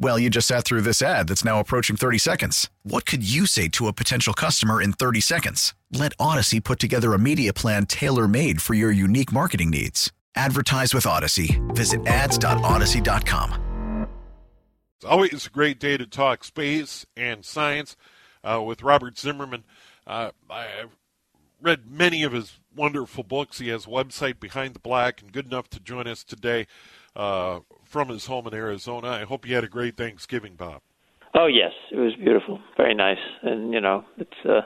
Well, you just sat through this ad that's now approaching 30 seconds. What could you say to a potential customer in 30 seconds? Let Audacy put together a media plan tailor made for your unique marketing needs. Advertise with Audacy. Visit ads.audacy.com. It's always a great day to talk space and science uh, with Robert Zimmerman. Uh, I've read many of his wonderful books. He has a website, Behind the Black, and good enough to join us today. Uh, from his home in Arizona. I hope you had a great Thanksgiving, Bob. Oh yes, it was beautiful, very nice, and you know it's uh,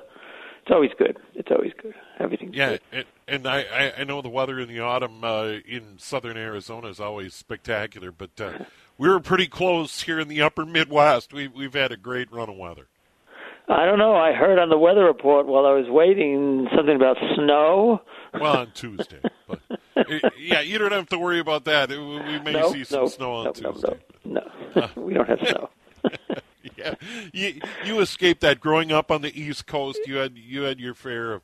it's always good. It's always good. Everything. yeah, good. and, and I I know the weather in the autumn uh, in southern Arizona is always spectacular, but uh, we were pretty close here in the upper Midwest. We we've had a great run of weather. I don't know. I heard on the weather report while I was waiting something about snow. Well, on Tuesday, but yeah, you don't have to worry about that. We may no, see some no, snow on no, Tuesday. No, no, we don't have snow. yeah, you you escaped that. Growing up on the East Coast, you had you had your fair of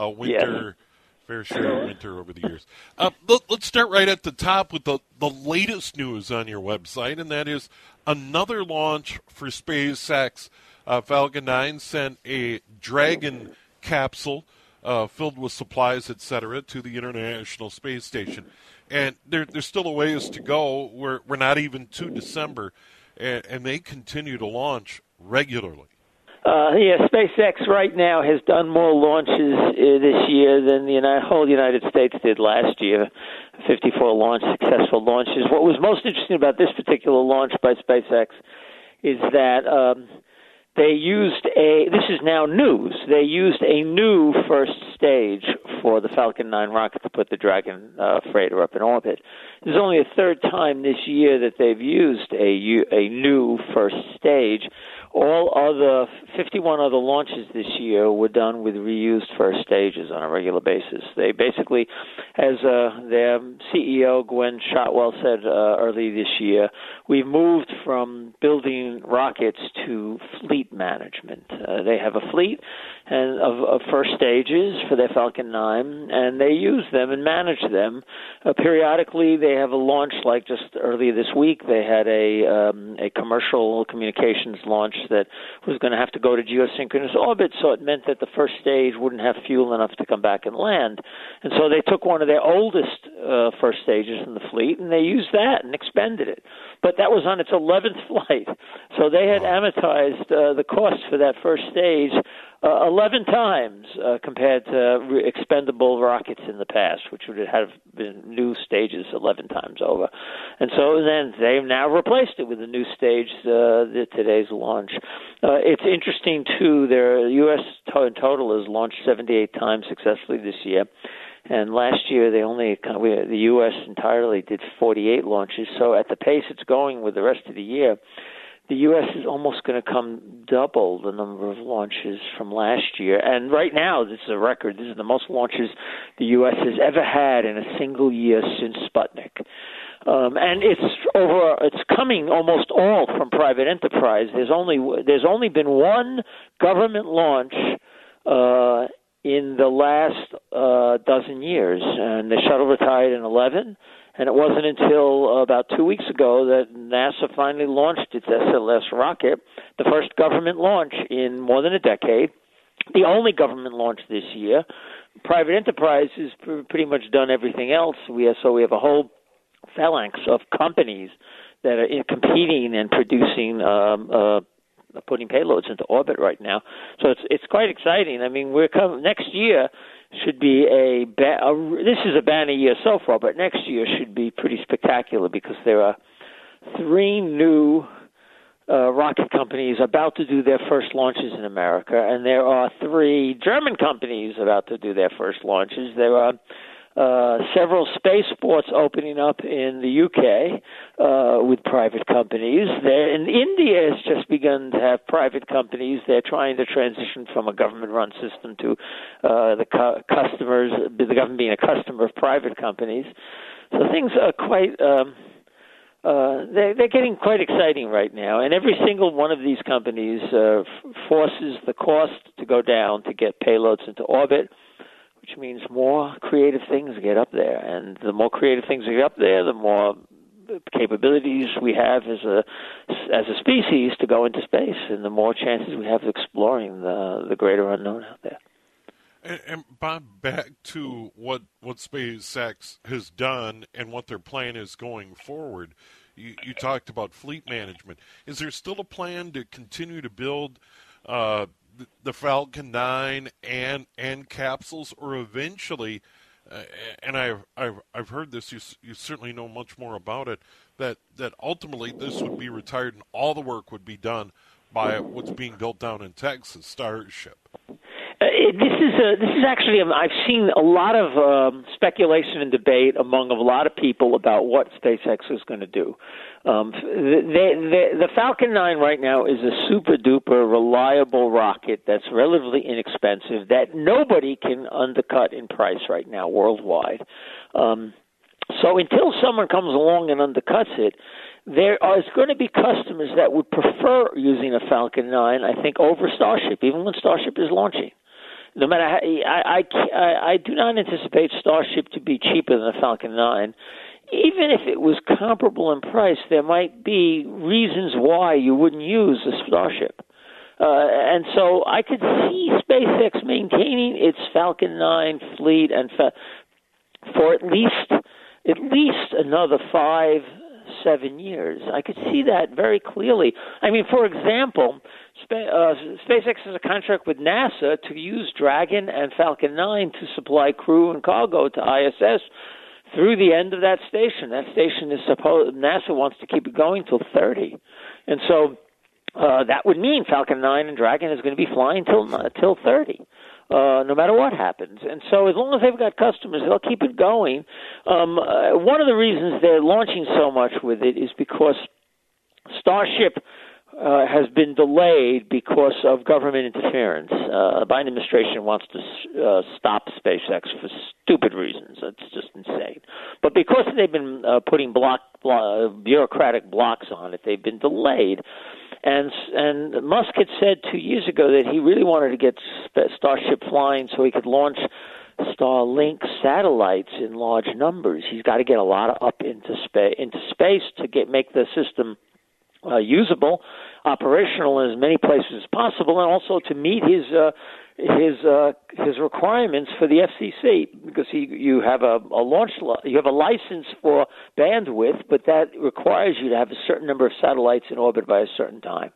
uh, winter, yeah. fair share of winter over the years. Uh, let, us start right at the top with the the latest news on your website, and that is another launch for SpaceX. Uh, Falcon 9 sent a Dragon capsule uh, filled with supplies, etc., to the International Space Station. And there, there's still a ways to go. We're, we're not even to December, and, and they continue to launch regularly. Uh, yeah, SpaceX right now has done more launches uh, this year than the United, whole United States did last year. 54 launch successful launches. What was most interesting about this particular launch by SpaceX is that um, they used a this is now news. They used a new first stage for the falcon 9 rocket to put the dragon uh, freighter up in orbit. This is only a third time this year that they've used a a new first stage all other 51 other launches this year were done with reused first stages on a regular basis. They basically, as uh, their CEO Gwynne Shotwell said uh, early this year, we've moved from building rockets to fleet management. Uh, they have a fleet and of, of first stages for their Falcon 9, and they use them and manage them. Uh, periodically, they have a launch, like just earlier this week, they had a um, a commercial communications launch that was going to have to go to geosynchronous orbit, so it meant that the first stage wouldn't have fuel enough to come back and land. And so they took one of their oldest uh, first stages in the fleet and they used that and expended it. But that was on its 11th flight. So they had amortized uh, the cost for that first stage uh, 11 times uh, compared to re- expendable rockets in the past, which would have been new stages 11 times over. And so then they've now replaced it with a new stage, uh, the, today's launch. Uh, it's interesting, too, the U.S. To- total has launched 78 times successfully this year. And last year, they only the U.S. entirely did 48 launches. So at the pace it's going with the rest of the year, the U.S. is almost going to come double the number of launches from last year. And right now, this is a record. This is the most launches the U.S. has ever had in a single year since Sputnik. Um, and it's over. It's coming almost all from private enterprise. There's only there's only been one government launch uh, in the last uh, dozen years, and the shuttle retired in 11 and it wasn't until uh, about two weeks ago that NASA finally launched its SLS rocket, the first government launch in more than a decade, the only government launch this year. Private enterprise has pretty much done everything else. We have, so we have a whole phalanx of companies that are competing and producing um, uh, putting payloads into orbit right now. So it's it's quite exciting. I mean, we're coming next year should be a, ba- a this is a banner year so far, but next year should be pretty spectacular because there are three new uh, rocket companies about to do their first launches in America, and there are three German companies about to do their first launches. There are uh, several spaceports opening up in the UK uh, with private companies. There, in India has just begun to have private companies. They're trying to transition from a government-run system to uh, the cu- customers, the government being a customer of private companies. So things are quite. Um, uh, they're, they're getting quite exciting right now, and every single one of these companies uh, f- forces the cost to go down to get payloads into orbit which means more creative things get up there. And the more creative things get up there, the more capabilities we have as a as a species to go into space, and the more chances we have of exploring the the greater unknown out there. And, and Bob, back to what what SpaceX has done and what their plan is going forward. You, you talked about fleet management. Is there still a plan to continue to build uh, the Falcon 9 and and capsules, or eventually, uh, and I've, I've I've heard this. You you certainly know much more about it. That that ultimately this would be retired and all the work would be done by what's being built down in Texas, Starship. This is a, this is actually um, I've seen a lot of um, speculation and debate among a lot of people about what SpaceX is going to do. Um, the Falcon 9 right now is a super duper reliable rocket that's relatively inexpensive that nobody can undercut in price right now worldwide. Um, so until someone comes along and undercuts it, there is going to be customers that would prefer using a Falcon 9, I think, over Starship, even when Starship is launching no matter how, I, I, I do not anticipate Starship to be cheaper than a Falcon 9. Even if it was comparable in price, there might be reasons why you wouldn't use a Starship. Uh, and so I could see SpaceX maintaining its Falcon 9 fleet and fa- for at least at least another five seven years. I could see that very clearly. I mean, for example, uh, SpaceX has a contract with NASA to use Dragon and Falcon 9 to supply crew and cargo to ISS through the end of that station. That station is supposed NASA wants to keep it going till 30, and so uh, that would mean Falcon 9 and Dragon is going to be flying till till 30 uh, no matter what happens. And so, as long as they've got customers, they'll keep it going. Um, uh, one of the reasons they're launching so much with it is because Starship. Uh, has been delayed because of government interference. Uh, the Biden administration wants to uh, stop SpaceX for stupid reasons. It's just insane. But because they've been uh, putting block, block, bureaucratic blocks on it, they've been delayed. And and Musk had said two years ago that he really wanted to get Starship flying so he could launch Starlink satellites in large numbers. He's got to get a lot of up into space into space to get make the system uh, usable, operational in as many places as possible, and also to meet his uh, his uh, his requirements for the FCC because he you have a, a launch you have a license for bandwidth, but that requires you to have a certain number of satellites in orbit by a certain time,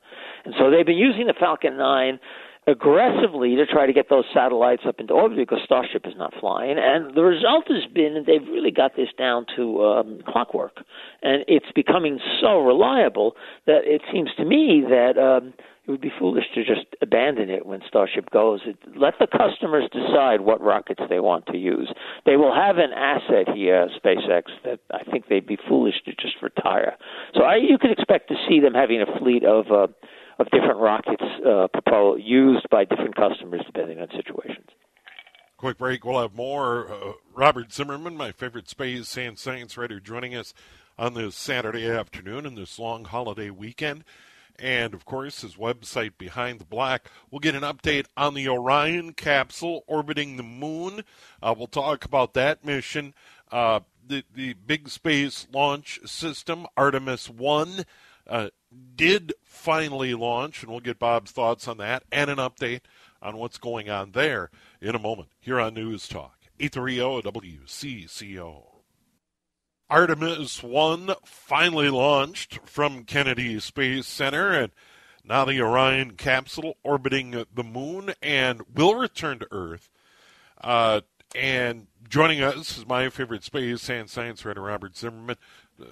and so they've been using the Falcon 9 aggressively to try to get those satellites up into orbit because Starship is not flying. And the result has been that they've really got this down to um, clockwork, and it's becoming so reliable that it seems to me that um, it would be foolish to just abandon it when Starship goes. Let the customers decide what rockets they want to use. They will have an asset here, SpaceX, that I think they'd be foolish to just retire. So I, you could expect to see them having a fleet of uh, of different rockets uh, used by different customers depending on situations. Quick break. We'll have more. Uh, Robert Zimmerman, my favorite space and science writer, joining us on this Saturday afternoon in this long holiday weekend and of course his website Behind the Black. We'll get an update on the Orion capsule orbiting the moon. Uh, we'll talk about that mission. Uh, the the big space launch system Artemis One uh, did finally launch, and we'll get Bob's thoughts on that and an update on what's going on there in a moment here on News Talk 830 WCCO. Artemis 1 finally launched from Kennedy Space Center, and now the Orion capsule orbiting the moon and will return to Earth. Uh, and joining us is my favorite space and science writer, Robert Zimmerman. Uh,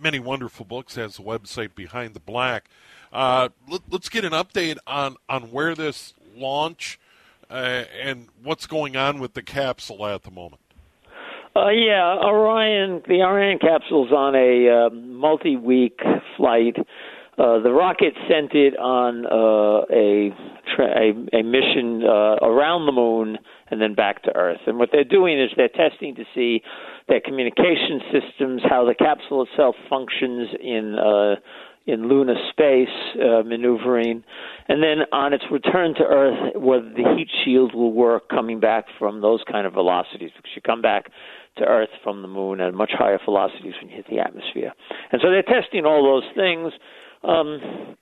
many wonderful books, has a website Behind the Black. Uh, let, us get an update on, on where this launch uh, and what's going on with the capsule at the moment. Uh, yeah, Orion, the Orion capsule's on a uh, multi-week flight. Uh, the rocket sent it on uh, a, tra- a a mission around the moon and then back to Earth. And what they're doing is they're testing to see their communication systems, how the capsule itself functions in uh, in lunar space uh, maneuvering, and then on its return to Earth, whether the heat shield will work coming back from those kind of velocities, because you come back to Earth from the moon at much higher velocities when you hit the atmosphere. And so they're testing all those things. Um,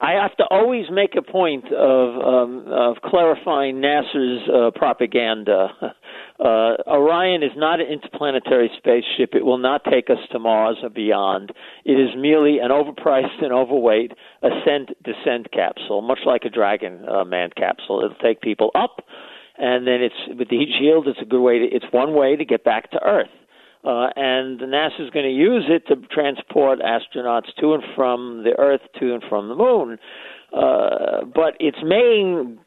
I have to always make a point of um, of clarifying NASA's uh, propaganda. Uh, Orion is not an interplanetary spaceship. It will not take us to Mars or beyond. It is merely an overpriced and overweight ascent descent capsule, much like a Dragon uh, manned capsule. It'll take people up, and then it's with the heat shield. It's a good way to. It's one way to get back to Earth uh, and NASA is going to use it to transport astronauts to and from the Earth, to and from the Moon. Uh, but its main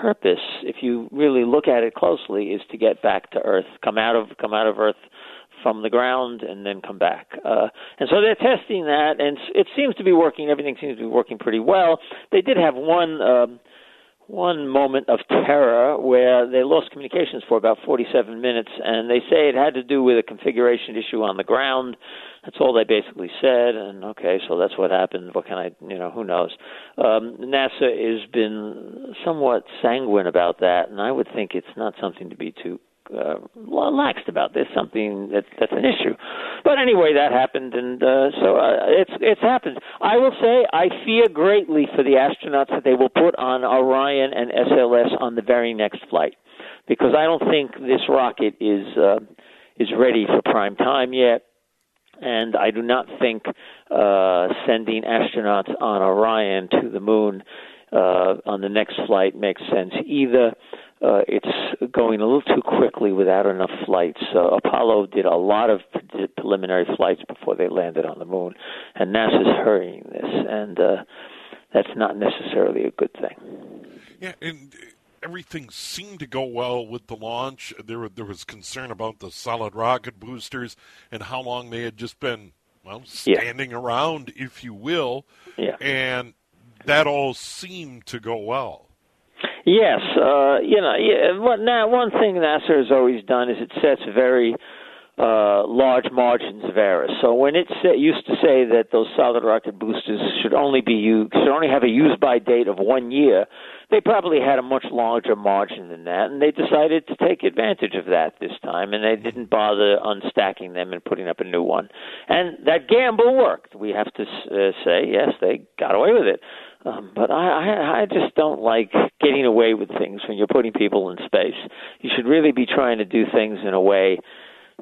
purpose, if you really look at it closely, is to get back to Earth, come out of come out of Earth from the ground and then come back. Uh, and so they're testing that, and it seems to be working. Everything seems to be working pretty well. They did have one. Um, one moment of terror where they lost communications for about 47 minutes, and they say it had to do with a configuration issue on the ground. That's all they basically said, and okay, so that's what happened. What can I, you know, who knows? Um, NASA has been somewhat sanguine about that, and I would think it's not something to be too uh, laxed about this, something that that's an issue. But anyway, that happened, and uh, so uh, it's it's happened. I will say I fear greatly for the astronauts that they will put on Orion and SLS on the very next flight, because I don't think this rocket is uh, is ready for prime time yet. And I do not think uh, sending astronauts on Orion to the moon uh, on the next flight makes sense either uh, it's going a little too quickly without enough flights. Uh, Apollo did a lot of preliminary flights before they landed on the moon, and NASA's hurrying this, and uh, that's not necessarily a good thing. Yeah, and everything seemed to go well with the launch. There, there was concern about the solid rocket boosters and how long they had just been, well, standing yeah. around, if you will. Yeah. And that all seemed to go well. Yes, uh, you know, yeah, what now one thing NASA has always done is it sets very uh, large margins of error. So when it set, used to say that those solid rocket boosters should only be used, should only have a use by date of one year, they probably had a much larger margin than that, and they decided to take advantage of that this time, and they didn't bother unstacking them and putting up a new one. And that gamble worked. We have to uh, say, yes, they got away with it. Um, but I, I, I just don't like getting away with things when you're putting people in space. You should really be trying to do things in a way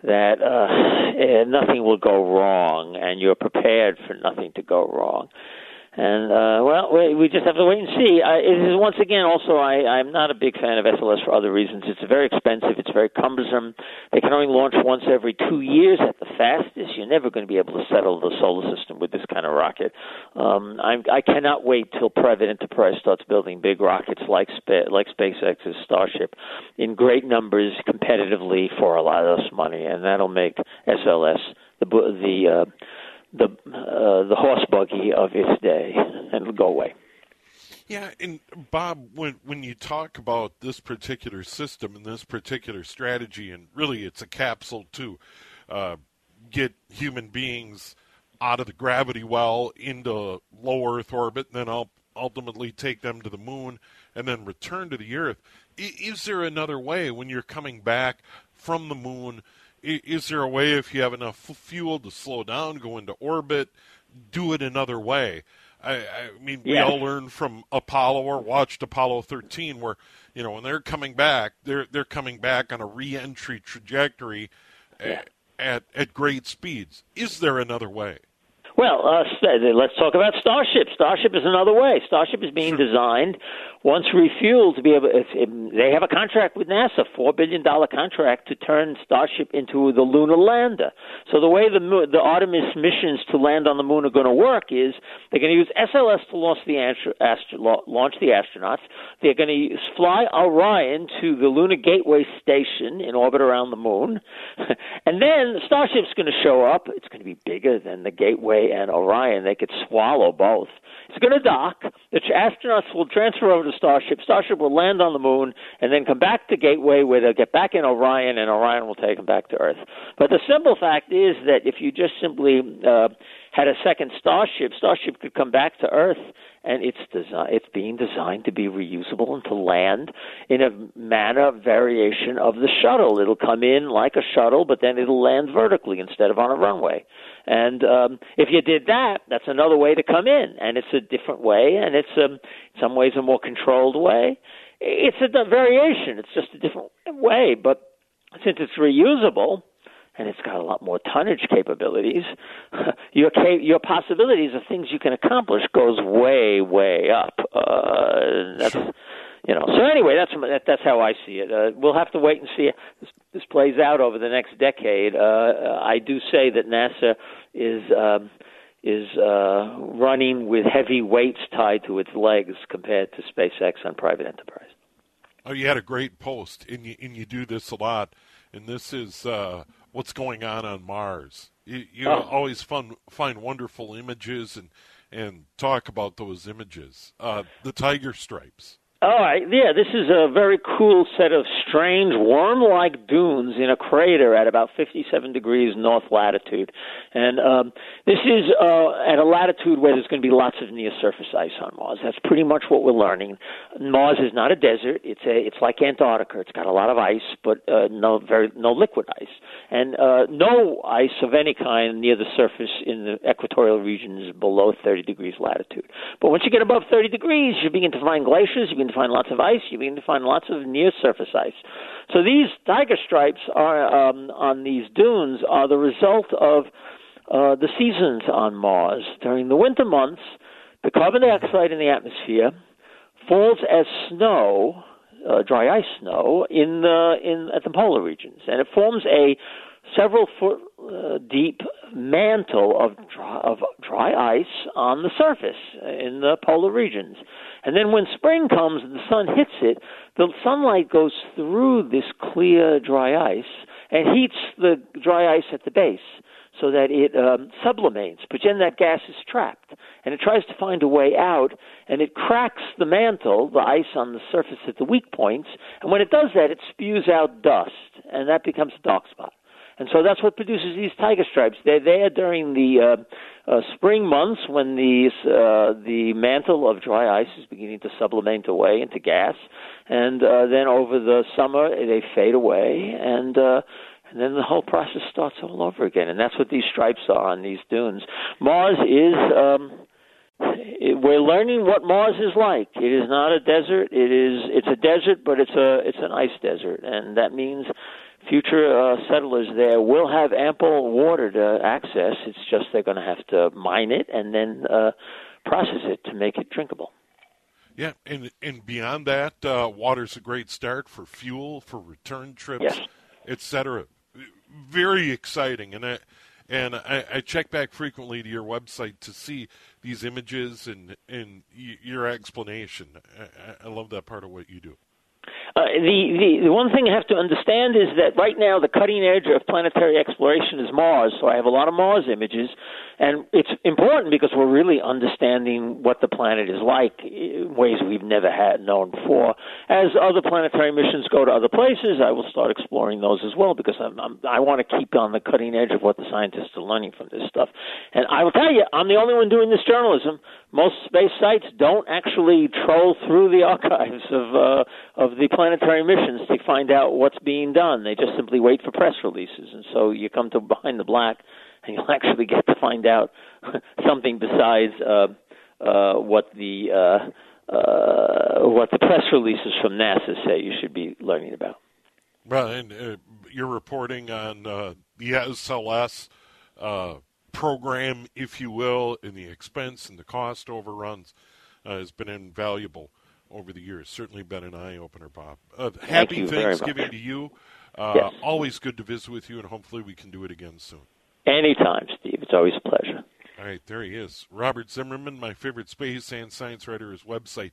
that uh, eh, nothing will go wrong, and you're prepared for nothing to go wrong. And uh, well, we, just have to wait and see. I, it is once again also I, I'm not a big fan of SLS for other reasons. It's very expensive. It's very cumbersome. They can only launch once every two years at the fastest. You're never going to be able to settle the solar system with this kind of rocket. Um, I'm, I cannot wait till private enterprise starts building big rockets like Spa- like SpaceX's Starship in great numbers competitively for a lot of this money, and that'll make SLS the the uh, the uh, the horse buggy of its day, and it'll go away. Yeah, and Bob, when when you talk about this particular system and this particular strategy, and really it's a capsule to uh, get human beings out of the gravity well into low Earth orbit, and then ultimately take them to the moon, and then return to the Earth. Is there another way when you're coming back from the moon? Is there a way if you have enough fuel to slow down, go into orbit, do it another way? I, I mean, we all learned from Apollo or watched Apollo 13, where you know when they're coming back, they're they're coming back on a re-entry trajectory yeah. at at great speeds. Is there another way? Well, uh, let's talk about Starship. Starship is another way. Starship is being designed once refueled to be able. It, they have a contract with NASA, four billion dollar contract to turn Starship into the lunar lander. So the way the the Artemis missions to land on the moon are going to work is they're going to use SLS to launch the astro, launch the astronauts. They're going to fly Orion to the Lunar Gateway station in orbit around the moon, and then Starship's going to show up. It's going to be bigger than the Gateway and Orion. They could swallow both. It's going to dock. The astronauts will transfer over to Starship. Starship will land on the moon and then come back to Gateway where they'll get back in Orion and Orion will take them back to Earth. But the simple fact is that if you just simply uh, had a second Starship, Starship could come back to Earth and it's design, it's being designed to be reusable and to land in a manner variation of the shuttle. It'll come in like a shuttle, but then it'll land vertically instead of on a runway. And um, if you did that, that's another way to come in, and it's a different way, and it's um, in some ways a more controlled way. It's a variation. It's just a different way, but since it's reusable, and it's got a lot more tonnage capabilities, your your possibilities of things you can accomplish goes way way up. Uh, that's you know. So anyway, that's that, that's how I see it. Uh, we'll have to wait and see this, this plays out over the next decade. Uh, I do say that NASA is. Um, is uh, running with heavy weights tied to its legs compared to SpaceX on private enterprise. Oh, you had a great post, and you and you do this a lot, and this is uh, what's going on on Mars. You, you oh. always fun, find wonderful images and and talk about those images. Uh, the tiger stripes. All right, yeah, this is a very cool set of strange worm-like dunes in a crater at about 57 degrees north latitude, and um, this is uh, at a latitude where there's going to be lots of near-surface ice on Mars. That's pretty much what we're learning. Mars is not a desert; it's a it's like Antarctica. It's got a lot of ice, but uh, no very no liquid ice, and uh, no ice of any kind near the surface in the equatorial regions below 30 degrees latitude. But once you get above 30 degrees, you begin to find glaciers. You begin to find lots of ice. You begin to find lots of near surface ice. So these tiger stripes are um, on these dunes are the result of uh, the seasons on Mars. During the winter months, the carbon dioxide in the atmosphere falls as snow, uh, dry ice snow, in the in at the polar regions, and it forms a several foot uh, deep mantle of dry, of dry ice on the surface in the polar regions. And then when spring comes and the sun hits it, the sunlight goes through this clear dry ice and heats the dry ice at the base so that it um, sublimates. But then that gas is trapped, and it tries to find a way out, and it cracks the mantle, the ice on the surface at the weak points. And when it does that, it spews out dust, and that becomes a dark spot and so that's what produces these tiger stripes. They're there during the uh, uh, spring months when the uh, the mantle of dry ice is beginning to sublimate away into gas, and uh, then over the summer they fade away, and uh, and then the whole process starts all over again. And that's what these stripes are on these dunes. Mars is. Um, we're learning what Mars is like. It is not a desert. It is. It's a desert, but it's a. It's an ice desert, and that means future uh, settlers there will have ample water to access. It's just they're going to have to mine it and then uh, process it to make it drinkable. Yeah, and and beyond that, uh, water's a great start for fuel, for return trips, yes. etc. Very exciting, and I and I, I, check back frequently to your website to see these images and and your explanation. I, I love that part of what you do. Uh, the, the the one thing I have to understand is that right now the cutting edge of planetary exploration is Mars. So I have a lot of Mars images, and it's important because we're really understanding what the planet is like in ways we've never had known before. As other planetary missions go to other places, I will start exploring those as well because I'm, I'm, I want to keep on the cutting edge of what the scientists are learning from this stuff. And I will tell you, I'm the only one doing this journalism. Most space sites don't actually troll through the archives of uh, of the planetary missions to find out what's being done. They just simply wait for press releases, and so you come to behind the black, and you'll actually get to find out something besides uh, uh, what the uh, uh, what the press releases from NASA say you should be learning about. Well, and uh, you're reporting on uh, the SLS uh, program, if you will, and the expense and the cost overruns uh, has been invaluable over the years. Certainly been an eye opener, Bob. Uh, happy Thanksgiving to you. Uh, Yes. Always good to visit with you, and hopefully we can do it again soon. Anytime, Steve. It's always a pleasure. All right, there he is. Robert Zimmerman, my favorite space and science writer, his website,